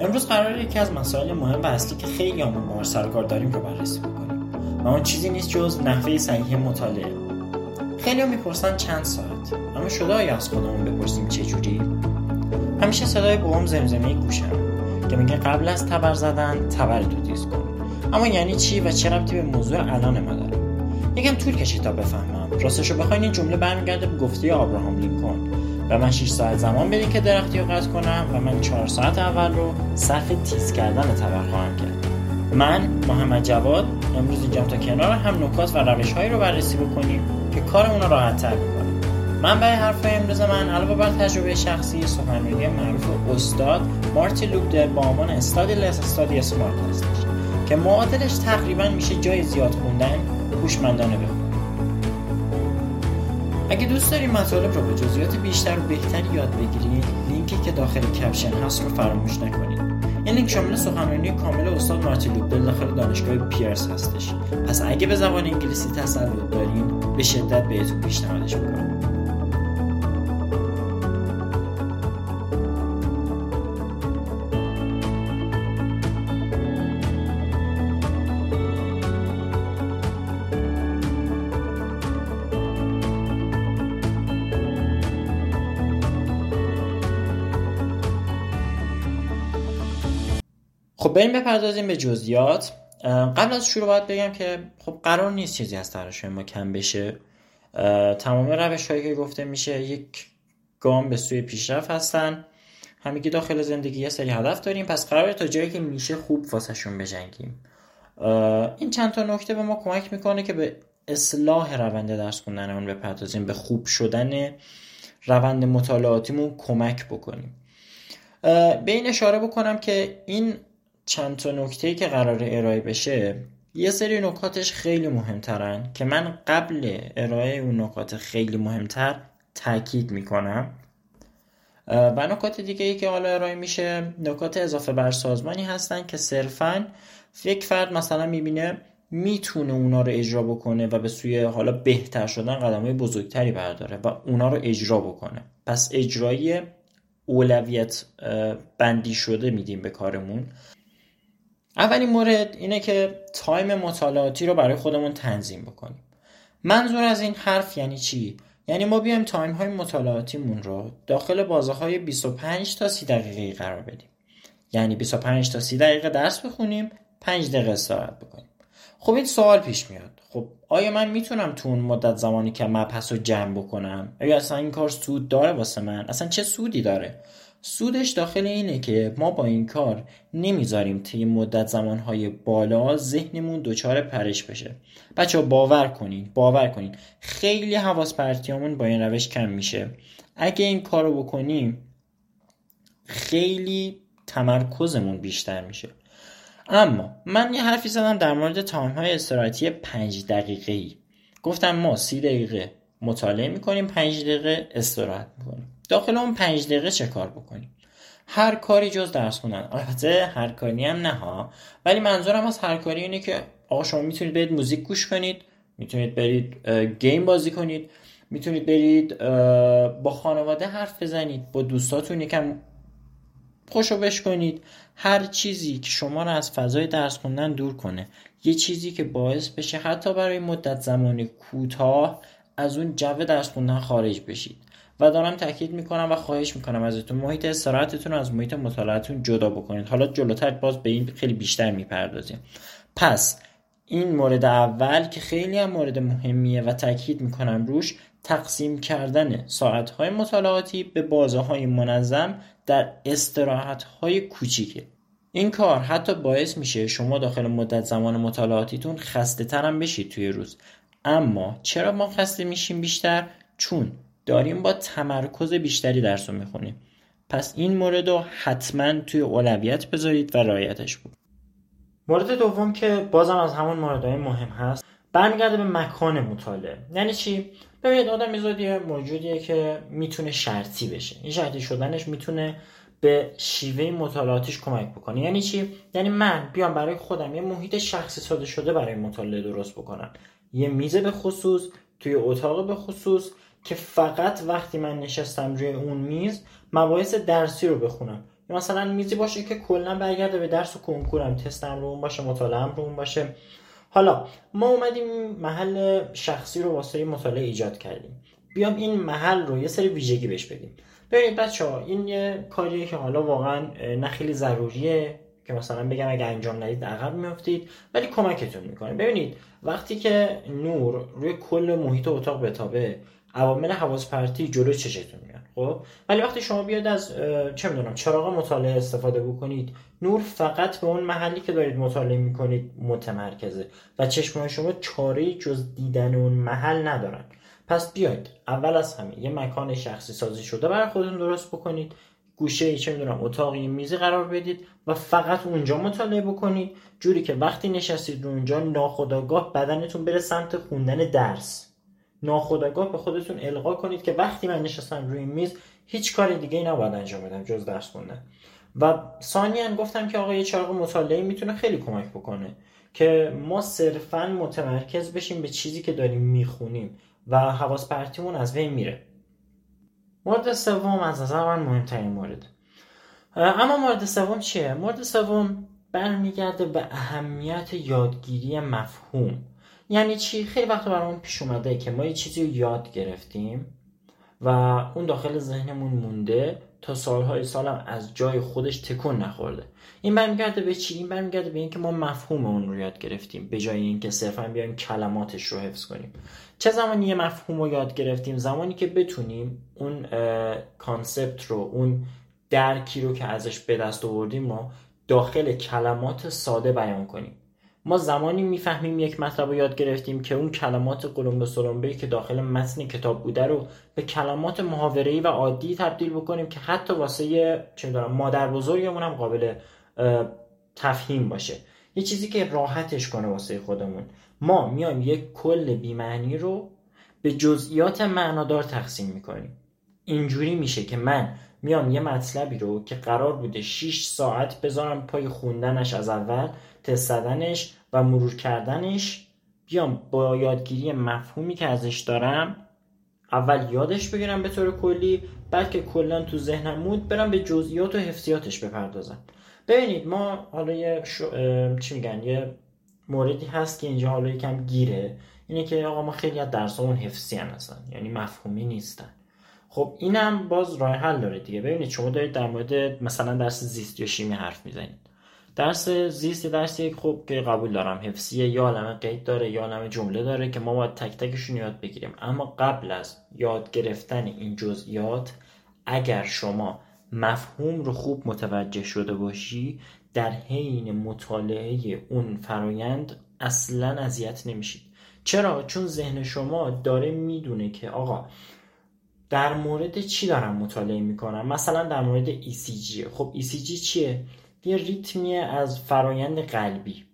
امروز قرار یکی از مسائل مهم و اصلی که خیلی همون باهاش سرکار داریم رو بررسی بکنیم. و اون چیزی نیست جز نحوه صحیح مطالعه. خیلی هم می‌پرسن چند ساعت. اما شده آیا از خودمون بپرسیم جوری؟ همیشه صدای بوم زمزمه گوشم که میگه قبل از تبر زدن تبر تو تیز کن. اما یعنی چی و چه ربطی به موضوع الان ما یکم طول کشید تا بفهمم. راستشو بخواین این جمله برمیگرده به گفته آبراهام لینکن. و من 6 ساعت زمان بدین که درختی رو قطع کنم و من 4 ساعت اول رو صرف تیز کردن تبر خواهم کرد. من محمد جواد امروز اینجام تا کنار هم نکات و روش هایی رو بررسی بکنیم که کار اونا راحت تر می‌کنه. من برای حرف امروز من علاوه بر تجربه شخصی سخنرانی معروف استاد مارتی لوکدر با عنوان استادی لس استادی سمارت هستش. که معادلش تقریبا میشه جای زیاد خوندن هوشمندانه بخون اگه دوست دارید مطالب رو به جزئیات بیشتر و بهتری یاد بگیرید لینکی که داخل کپشن هست رو فراموش نکنید این لینک شامل سخنرانی کامل استاد مارتین لوپدل داخل دانشگاه پیرس هستش. پس اگه به زبان انگلیسی تسلط دارین به شدت بهتون پیشنهادش می‌کنم. خب بریم بپردازیم به جزئیات. قبل از شروع باید بگم که خب قرار نیست چیزی از تلاش ما کم بشه. تمام روش هایی که گفته میشه یک گام به سوی پیشرفت هستن. همگی داخل زندگی یه سری هدف داریم پس قراره تا جایی که میشه خوب واسهشون بجنگیم. این چند تا نکته به ما کمک می‌کنه که به اصلاح روند درس خوندنمون بپردازیم به خوب شدن روند مطالعاتیمون کمک بکنیم. به این اشاره بکنم که این چند تا نکته که قرار ارائه بشه یه سری نکاتش خیلی مهمترن که من قبل ارائه اون نکات خیلی مهمتر تاکید می‌کنم. و نکات دیگه ای که حالا ارائه میشه نکات اضافه بر سازمانی هستن که صرفا یک فرد مثلا می‌بینه می‌تونه اونا رو اجرا بکنه و به سوی حالا بهتر شدن قدم بزرگتری برداره و اونا رو اجرا بکنه. پس اجرایی اولویت بندی شده میدیم به کارمون. اولین مورد اینه که time مطالعاتی رو برای خودمون تنظیم بکنیم. منظور از این حرف یعنی چی؟ یعنی ما بیایم time های مطالعاتیمون رو داخل بازه های 25 تا 30 دقیقه قرار بدیم. یعنی 25 تا 30 دقیقه درس بخونیم 5 دقیقه استراحت بکنیم. خب این سوال پیش میاد. خب آیا من می‌تونم تو اون مدت زمانی که مبحث رو جمع بکنم؟ آیا اصلا این کار سود داره واسه من؟ اصلا چه سودی داره؟ سودش داخل اینه که ما با این کار نمی‌ذاریم طی مدت زمانهای بالا ذهنمون دچار پرش بشه. بچه باور کنین باور کنین. خیلی حواس پرتیامون با این روش کم میشه. اگه این کار رو بکنیم خیلی تمرکزمون بیشتر میشه. اما من یه حرفی زدم در مورد تایم های استراحتی پنج دقیقه ای گفتم ما سی دقیقه مطالعه می‌کنیم پنج دقیقه استراحت می‌کنیم. داخل اون پنج دقیقه چه کار بکنیم؟ هر کاری جز درس خوندن. البته هر کاری هم نه ها. ولی منظورم از هر کاری اینه که آقا شما می‌تونید برید موزیک گوش کنید می‌تونید برید گیم بازی کنید می‌تونید برید با خانواده حرف بزنید با دوستاتون یکم خوشو بش کنید هر چیزی که شما رو از فضای درس خوندن دور کنه. یه چیزی که باعث بشه حتی برای مدت زمانی کوتاه از اون جو درس خوندن خارج بشید. و دارم تاکید می‌کنم و خواهش می‌کنم ازتون محیط استراحتتون از محیط مطالعتون جدا بکنید. حالا جلوتر باز به این خیلی بیشتر می‌پردازیم. پس این مورد اول که خیلی هم مورد مهمیه و تاکید می‌کنم روش تقسیم کردن ساعتهای مطالعاتی به بازه های منظم در استراحت های کوچیکه. این کار حتی باعث میشه شما داخل مدت زمان مطالعاتیتون خسته ترم بشید توی روز. اما چرا ما خسته میشیم بیشتر؟ چون داریم با تمرکز بیشتری درس رو می‌خونیم. پس این مورد رو حتما توی اولویت بذارید و رعایتش بود مورد دوم که بازم از همون موردهای مهم هست برمیگرده به مکان مطالعه. یعنی چی؟ ببینید آدم میزادی موجودیه که می‌تونه شرطی بشه. این شرطی شدنش می‌تونه به شیوه مطالعاتش کمک بکنه. یعنی چی؟ یعنی من بیام برای خودم یه محیط شخصی ساده شده برای مطالعه درست بکنم. یه میز به خصوص توی اتاق به خصوص که فقط وقتی من نشستم روی اون میز مباحث درسی رو بخونم. مثلا میزی باشه که کلا برگرده به درس و کنکورم تستم رو اون باشه مطالعهم رو اون باشه. حالا ما اومدیم محل شخصی رو واسه مطالعه ایجاد کردیم. بیام این محل رو یه سری ویژگی بهش بدیم. ببینید بچه ها این یه کاریه که حالا واقعا نه خیلی ضروریه که مثلا بگم اگه انجام ندید عقب میافتید ولی کمکتون می‌کنه. ببینید وقتی که نور روی کل محیط اتاق بتابه عوامل حواس پرتی جلو چشتون میاد خب؟ ولی وقتی شما بیاد از چه می‌دونم چراغ مطالعه استفاده بکنید نور فقط به اون محلی که دارید مطالعه می‌کنید متمرکزه و چشمهای شما چاره جز دیدن اون محل ندارن. پس بیاید اول از همه یه مکان شخصی سازی شده برای خودتون درست بکنید گوشه چه می‌دونم اتاقی میزی قرار بدید و فقط اونجا مطالعه بکنید. جوری که وقتی نشستید اونجا ناخداگاه بدنتون بره سمت خوندن درس. ناخداگاه به خودتون القا کنید که وقتی من نشستم روی میز هیچ کار دیگه ای نباید انجام بدم جز درس خوندن. و ثانیا گفتم که آقا یه چراغ مطالعه می‌تونه خیلی کمک بکنه که ما صرفا متمرکز بشیم به چیزی که داریم می‌خونیم و حواس پرتیمون از بین میره. مورد سوم از نظر من مهمترین مورد. اما مورد سوم چیه؟ مورد سوم برمیگرده به اهمیت یادگیری مفهوم. یعنی چی؟ خیلی وقت برامون پیش اومده که ما یه چیزی رو یاد گرفتیم و اون داخل ذهنمون مونده تا سالهای سال هم از جای خودش تکون نخورده. این برمیگرده به چی؟ این برمیگرده به اینکه ما مفهوم اون رو یاد گرفتیم به جای اینکه صرفا بیایم کلماتش رو حفظ کنیم. چه زمانی یه مفهوم رو یاد گرفتیم؟ زمانی که بتونیم اون concept رو اون درکی رو که ازش به دست آوردیم ما داخل کلمات ساده بیان کنیم. ما زمانی می‌فهمیم یک مطلب رو یاد گرفتیم که اون کلمات قلمبه سلمبه که داخل متن کتاب بوده رو به کلمات محاوره‌ای و عادی تبدیل بکنیم که حتی واسه چه دارم مادر بزرگمون هم قابل تفهیم باشه. یه چیزی که راحتش کنه واسه خودمون. ما میایم یک کل بیمعنی رو به جزئیات معنادار تقسیم می‌کنیم. اینجوری میشه که من میام یه مطلبی رو که قرار بوده 6 ساعت بذارم پای خوندنش از اول تست زدنش و مرور کردنش. بیام با یادگیری مفهومی که ازش دارم اول یادش بگیرم به طور کلی بعد که کلا تو ذهنم مود برم به جزئیات و حفظیاتش بپردازم. ببینید ما حالا یه چی میگن یه موردی هست که اینجا حالا یکم گیره. اینه که آقا ما خیلی از درسامون حفظی هم هستن یعنی مفهومی نیستن. خب اینم باز راه حل داره دیگه. ببینید شما دارید در مورد مثلا درس زیست یا شیمی حرف می‌زنید. درس زیست درسی خب که قبول دارم. حفظیه یا عالم قید داره یا عالم جمله داره که ما باید تک تکشون یاد بگیریم. اما قبل از یاد گرفتن این جزئیات اگر شما مفهوم رو خوب متوجه شده باشی در حین مطالعه اون فرایند اصلا اذیت نمیشید. چرا؟ چون ذهن شما داره می‌دونه که آقا در مورد چی دارم مطالعه می‌کنم؟ مثلا در مورد ECG خب ECG چیه؟ یه ریتمی از فرایند قلبی.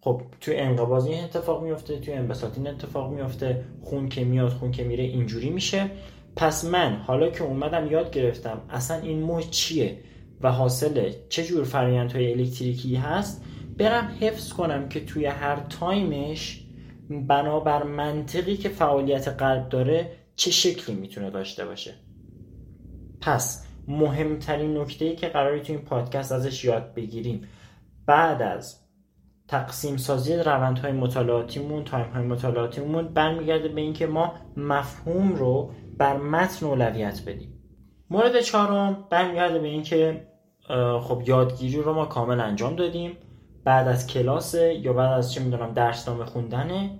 خب تو انقباضی این اتفاق میفته تو انبساط این اتفاق میفته خون که میاد خون که میره اینجوری میشه. پس من حالا که اومدم یاد گرفتم اصلا این موج چیه و حاصل چه جور فرایندهای الکتریکی هست برم حفظ کنم که توی هر تایمش بنابر منطقی که فعالیت قلب داره چه شکلی می‌تونه داشته باشه؟ پس مهمترین نکته ای که قراری تو این پادکست ازش یاد بگیریم بعد از تقسیم سازی روندهای مطالعاتیمون تایم های مطالعاتیمون برمیگرده به اینکه ما مفهوم رو بر متن اولویت بدیم. مورد چهارم برمیگرده به اینکه خب یادگیری رو ما کامل انجام دادیم. بعد از کلاس یا بعد از چه می‌دونم درسنامه خوندنه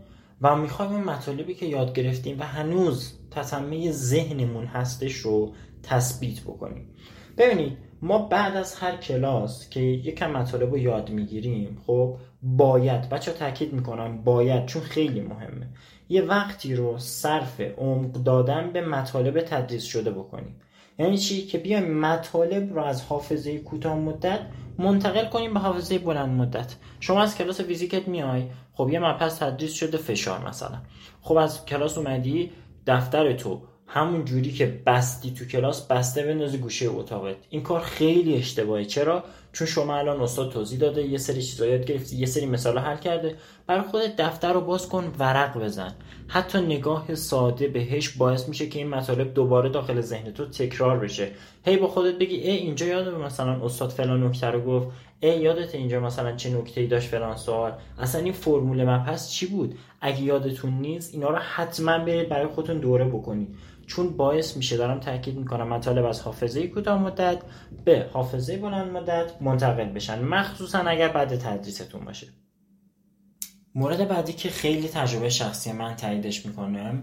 و می‌خوایم اون مطالبی که یاد گرفتیم و هنوز تسمه ذهنمون هستش رو تثبیت بکنیم. ببینید ما بعد از هر کلاس که یکم مطالب رو یاد می‌گیریم خب باید بچه تاکید می‌کنم باید چون خیلی مهمه یه وقتی رو صرف عمق دادن به مطالب تدریس شده بکنیم. یعنی چی؟ که بیایم مطالب رو از حافظه کوتاه مدت منتقل کنیم به حافظه بلند مدت. شما از کلاس فیزیکت میای خب یه مبحث تدریس شده فشار مثلا. خب از کلاس اومدی دفتر تو همون جوری که بستی تو کلاس بسته بندازی گوشه اتاقت. این کار خیلی اشتباهه. چرا؟ چون شما الان استاد توضیح داده یه سری چیزا یاد گرفتی یه سری مثالا حل کرده. برای خودت دفتر رو باز کن ورق بزن. حتی نگاه ساده بهش باعث میشه که این مطالب دوباره داخل ذهن تو تکرار بشه. هی با خودت بگی ای اینجا یاد مثلا استاد فلان نکته رو گفت ای یادت اینجا مثلا چه نکته ای داشت فلان سوال. اصلا این فرمول مبحث چی بود؟ اگه یادتون نیست اینا رو حتما برید برای خودتون دوره بکنید. چون باعث میشه دارم تاکید می‌کنم مطالب از حافظه کوتاه مدت به حافظه بلند مدت منتقل بشن. مخصوصا اگر بعد تدریستون باشه. مورد بعدی که خیلی تجربه شخصی من تاییدش می‌کنم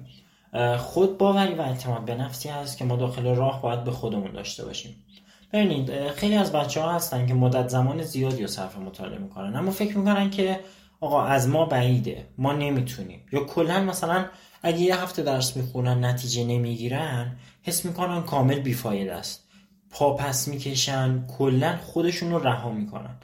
خود باوری و اعتماد به نفسی هست که ما داخل راه باید به خودمون داشته باشیم. ببینید خیلی از بچه ها هستن که مدت زمان زیادی رو صرف مطالعه می‌کنن اما فکر می‌کنن که آقا از ما بعیده ما نمی‌تونیم. یا کلا مثلا اگه یه هفته درس می‌خونن نتیجه نمی‌گیرن حس می‌کنن کامل بیفاید است. پا پس می‌کشن کلا خودشون رو رها می‌کنن.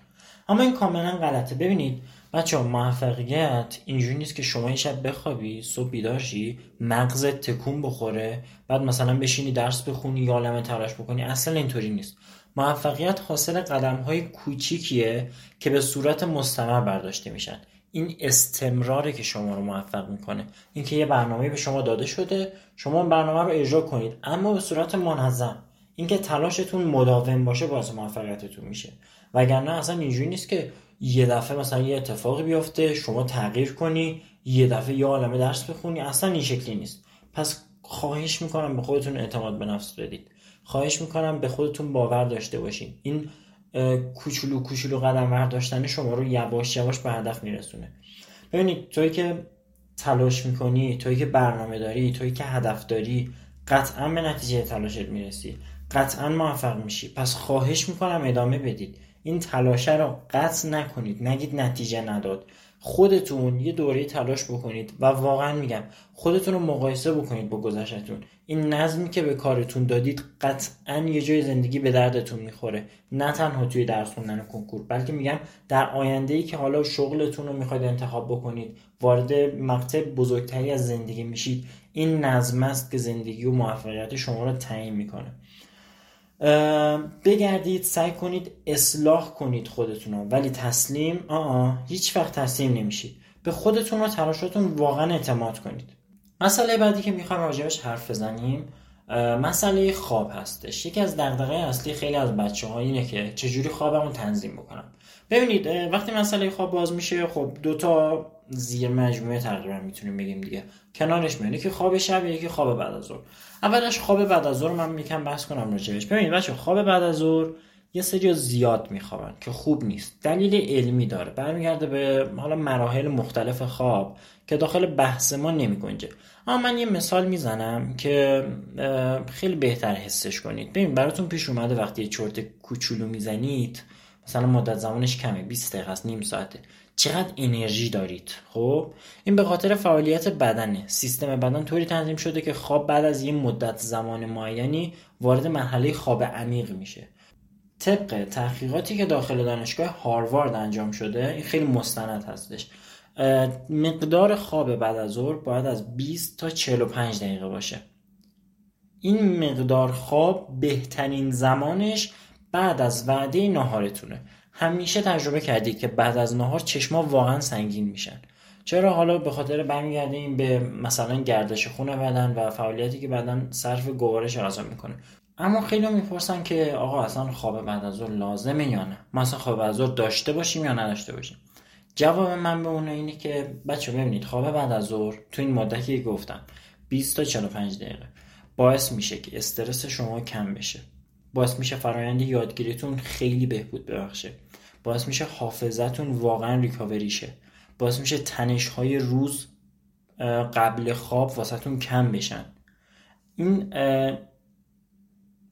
اما این کاملا غلطه. ببینید بچه ها موفقیت اینجوری نیست که شما این شب بخوابی صبح بیدارشی مغزت تکون بخوره بعد مثلا بشینی درس بخونی یا عالم تلاش بکنی. اصلا اینطوری نیست. موفقیت حاصل قدم های کوچیکیه که به صورت مستمر برداشته میشن. این استمراره که شما رو موفق می‌کنه. اینکه یه برنامه به شما داده شده شما برنامه رو اجرا کنید. اما به صورت منظم. اینکه تلاشتون مداوم باشه باعث موفقیتتون میشه. وگرنه اصلا اینجوری نیست که یه دفعه مثلا یه اتفاقی بیفته شما تغییر کنی یه دفعه یه عالمه درس بخونی اصلا این شکلی نیست. پس خواهش می‌کنم به خودتون اعتماد به نفس بدید. خواهش می‌کنم به خودتون باور داشته باشین. این کوچولو کوچولو قدم برداشتن شما رو یواش یواش به هدف میرسونه. ببینید توی که تلاش می‌کنی توی که برنامه داری توی که هدف داری قطعا به نتیجه تلاشت می‌رسی. قطعا موفق میشی. پس خواهش می‌کنم ادامه بدید. این تلاشه رو قطع نکنید نگید نتیجه نداد. خودتون یه دوره تلاش بکنید و واقعا میگم خودتون رو مقایسه بکنید با گذشتون این نظمی که به کارتون دادید قطعا یه جای زندگی به دردتون می‌خوره. نه تنها توی درس خوندن کنکور بلکه میگم در آینده ای که حالا شغلتون رو می‌خواید انتخاب بکنید وارد مقطع بزرگتری از زندگی میشید این نظم است که زندگی و موفقیت شما رو تعیین می‌کنه. بگردید سعی کنید اصلاح کنید خودتون رو. ولی تسلیم آه هیچ وقت تسلیم نمیشید. به خودتون و تلاشاتون واقعا اعتماد کنید. مسئله بعدی که می‌خوایم راجبش حرف بزنیم مسئله خواب هستش. یکی از دغدغه اصلی خیلی از بچه ها اینه که چجوری خوابمون تنظیم بکنم ببینید وقتی مسئله خواب باز میشه خب دوتا زیر مجموعه تقریبا می‌تونیم بگیم دیگه. کنارش میاد که خواب شب یکی خواب بعد از ظهر. اولش خواب بعد از ظهر من می‌کنم بحث کنم راجبش ببینید بچه خواب بعد از ظهر یه سری زیاد میخوابن که خوب نیست. دلیل علمی داره. برمیگرده به حالا مراحل مختلف خواب که داخل بحث ما نمیگنجه. اما من یه مثال می‌زنم که خیلی بهتر حسش کنید. ببین براتون پیش اومده وقتی یه چرت کوچولو می‌زنید مثلا مدت زمانش کمه 20 دقیقه است نیم ساعته. چقدر انرژی دارید خب؟ این به خاطر فعالیت بدنه. سیستم بدن طوری تنظیم شده که خواب بعد از یه مدت زمان معینی وارد مرحله خواب عمیق میشه. طبق تحقیقاتی که داخل دانشگاه هاروارد انجام شده این خیلی مستند هستش. مقدار خواب بعد از ظهر باید از 20 تا 45 دقیقه باشه. این مقدار خواب بهترین زمانش بعد از وعده ناهارتونه. همیشه تجربه کردید که بعد از نهار چشما واقعا سنگین میشن. چرا؟ حالا به خاطر برمیگردیم به مثلا گردش خون بدن و فعالیتی که بدن صرف گوارش غذا می‌کنه. اما خیلی می‌پرسن که آقا اصلا خواب بعد از ظهر لازمه یا نه؟ ما اصلا خواب بعد از ظهر داشته باشیم یا نداشته باشیم؟ جواب من به اون اینه که بچه ببینید خواب بعد از ظهر تو این مدتی که گفتم 20 تا 45 دقیقه. باعث میشه که استرس شما کم بشه. باعث میشه فرایند یادگیریتون خیلی بهبود ببخشه. باعث میشه حافظتون واقعا ریکاوری شه. باعث میشه تنش های روز قبل خواب واسهتون کم بشن. این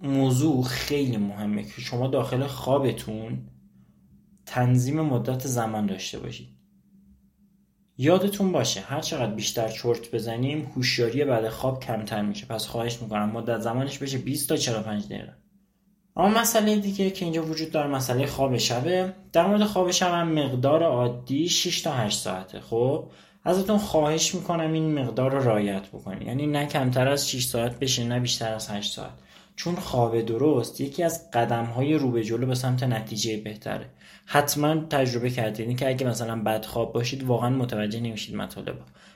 موضوع خیلی مهمه که شما داخل خوابتون تنظیم مدت زمان داشته باشید. یادتون باشه هر چقدر بیشتر چرت بزنیم هوشیاری بعد خواب کمتر میشه. پس خواهش می‌کنم مدت زمانش بشه 20 تا 45 دقیقه. اما مسئله دیگه که اینجا وجود داره مسئله خواب شبه. در مورد خواب شب هم مقدار عادی 6 تا 8 ساعته. خب ازتون خواهش می‌کنم این مقدار رو رعایت بکنید. یعنی نه کمتر از 6 ساعت بشه نه بیشتر از 8 ساعت. چون خواب درست یکی از قدم های رو به جلو به سمت نتیجه بهتره. حتما تجربه کردید که اگه مثلا بد خواب باشید واقعا متوجه نمیشید مطالب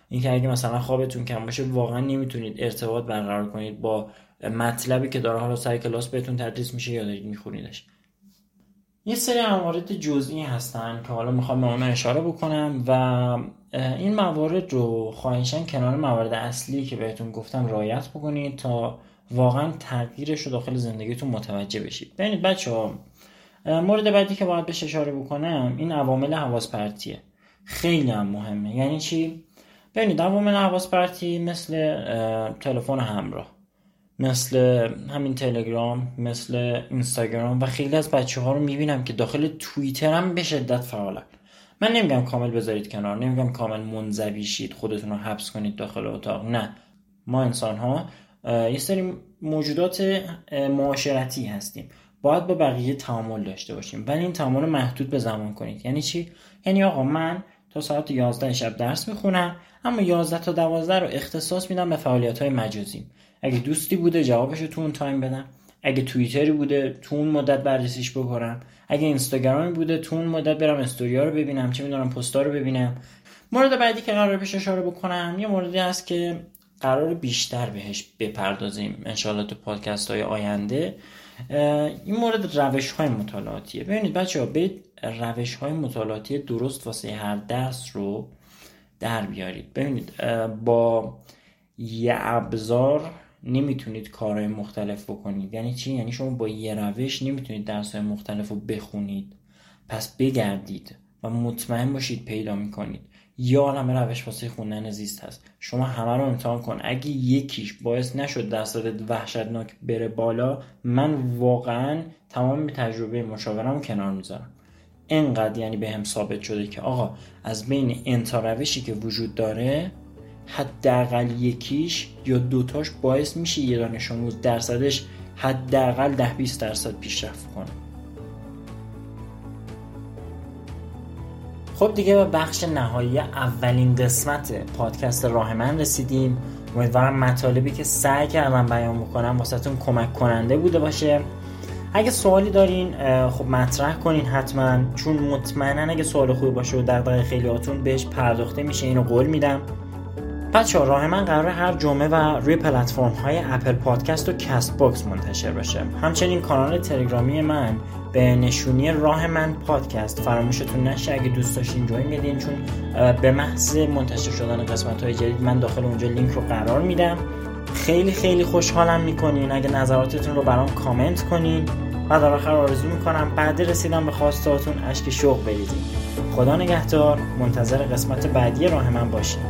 اینکه اگه مثلا خوابتون کم باشه واقعا نمی‌تونید ارتباط برقرار کنید با مطلبی که داره. حالا سر کلاس بهتون تدریس میشه یا دارید میخونیدش. یه سری موارد جزئی هستن که حالا می‌خوام به اون اشاره بکنم و این موارد رو خواهشن کنار موارد اصلی که بهتون گفتم رایت بکنید تا واقعا تغییرش رو داخل زندگیتون متوجه بشید. ببینید بچه ها مورد بعدی که باید بهش اشاره بکنم این عوامل حواس پرتیه خیلی هم مهمه. یعنی چی؟ ببینید عوامل حواس پرتی مثل تلفن همراه مثل همین تلگرام مثل اینستاگرام و خیلی از بچه ها رو می‌بینم که داخل توییتر هم به شدت فعالن. من نمیگم کامل بذارید کنار نمیگم کامل منزوی شید خودتون رو حبس کنید داخل اتاق. نه. ما انسان ها یه سری موجودات معاشرتی هستیم. باید با بقیه تعامل داشته باشیم. ولی این تعامل محدود به زمان کنید. یعنی چی؟ یعنی آقا من تا ساعت 11 شب درس می‌خونم اما 11 تا 12 رو اختصاص میدم به فعالیت های مجازی. اگه دوستی بوده جوابش رو تو اون تایم بدم. اگه توییتری بوده تو اون مدت بررسیش بکنم. اگه اینستاگرامی بوده تو اون مدت برم استوریا رو ببینم چه می‌دونم پستا رو ببینم. مورد بعدی که قرار بهش اشاره بکنم یه موردی هست که قرار بیشتر بهش بپردازیم انشالله تو پادکست های آینده این مورد روش های مطالعاتیه. ببینید بچه ها به روش های مطالعاتی درست واسه هر درس رو در بیارید. ببینید با یه ابزار نمی‌تونید کارهای مختلف بکنید. یعنی چی؟ یعنی شما با یه روش نمی‌تونید درس های مختلف رو بخونید. پس بگردید و مطمئن باشید پیدا می‌کنید. یا همه روش واسه خوندن زیست هست. شما همه رو امتحان کن. اگه یکیش باعث نشد درصد وحشتناک بره بالا من واقعا تمام تجربه مشاورم کنار می‌ذارم. انقدر یعنی به هم ثابت شده که آقا از بین انتا روشی که وجود داره حداقل یکیش یا دوتاش باعث میشه یه دانش آموز درصدش حداقل ده 20 درصد پیشرفت کنه. خب دیگه به بخش نهایی اولین قسمت پادکست راه من رسیدیم. امیدوارم مطالبی که سعی کردم بیان بکنم واسهتون کمک کننده بوده باشه. اگه سوالی دارین خب مطرح کنین حتما چون مطمئنا اگه سوال خوبی باشه و خیلی هاتون بهش پرداخته میشه اینو قول میدم. بچه راه من قراره هر جمعه رو روی پلتفرم های اپل پادکست و کست باکس منتشر بشه همچنین کانال تلگرامی من به نشونی راه من پادکست. فراموشتون نشه اگه دوست داشتین join بدین چون به محض منتشر شدن قسمت های جدید من داخل اونجا لینک رو قرار میدم. خیلی خیلی خوشحالم می‌کنین. اگه نظراتتون رو برام کامنت کنین. و در آخر آرزو می‌کنم بعد رسیدن به خواسته‌هاتون اشک شوق بریزین. خدا نگهدار. منتظر قسمت بعدی راه من باشین.